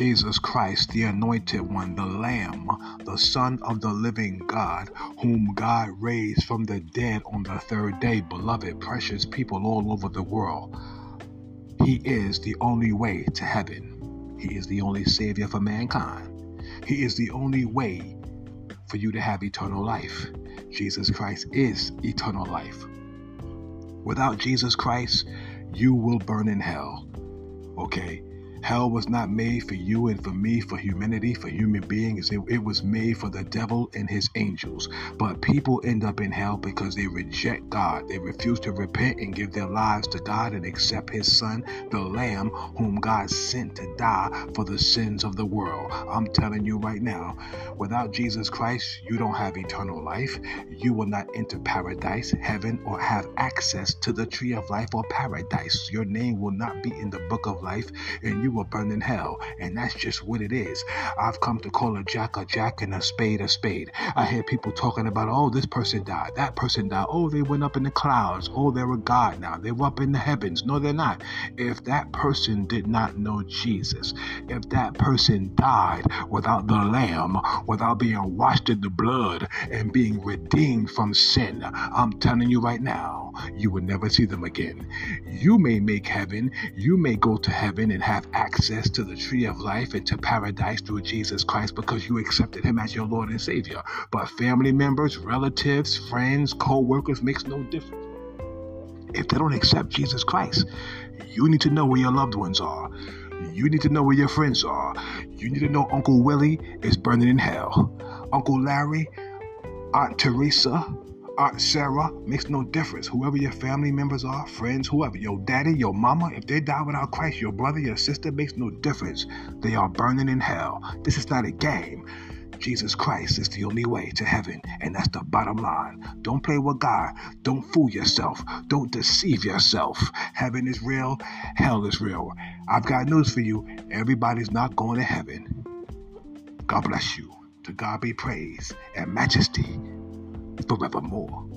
Jesus Christ, the Anointed One, the Lamb, the Son of the living God, whom God raised from the dead on the third day, beloved, precious people all over the world. He is the only way to heaven. He is the only Savior for mankind. He is the only way for you to have eternal life. Jesus Christ is eternal life. Without Jesus Christ, you will burn in hell. Okay? Hell was not made for you and for me, for humanity, for human beings. It, it, was made for the devil and his angels. But people end up in hell because they reject God. They refuse to repent and give their lives to God and accept his son, the Lamb, whom God sent to die for the sins of the world. I'm telling you right now, without Jesus Christ, you don't have eternal life. You will not enter paradise, heaven, or have access to the tree of life or paradise. Your name will not be in the book of life, and you will burn in hell. And that's just what it is. I've come to call a jack a jack and a spade a spade. I hear people talking about, oh, this person died, that person died. Oh, they went up in the clouds. Oh, they're a God now. They were up in the heavens. No, they're not. If that person did not know Jesus, if that person died without the Lamb, without being washed in the blood and being redeemed from sin, I'm telling you right now, you will never see them again. You may make heaven, you may go to heaven and have access to the tree of life and to paradise through Jesus Christ because you accepted him as your Lord and Savior. But family members, relatives, friends, co workers makes no difference. If they don't accept Jesus Christ, you need to know where your loved ones are. You need to know where your friends are. You need to know Uncle Willie is burning in hell. Uncle Larry, Aunt Teresa, Aunt Sarah, makes no difference. Whoever your family members are, friends, whoever, your daddy, your mama, if they die without Christ, your brother, your sister, makes no difference. They are burning in hell. This is not a game. Jesus Christ is the only way to heaven, and that's the bottom line. Don't play with God. Don't fool yourself. Don't deceive yourself. Heaven is real, hell is real. I've got news for you. Everybody's not going to heaven. God bless you. To God be praise and majesty forevermore.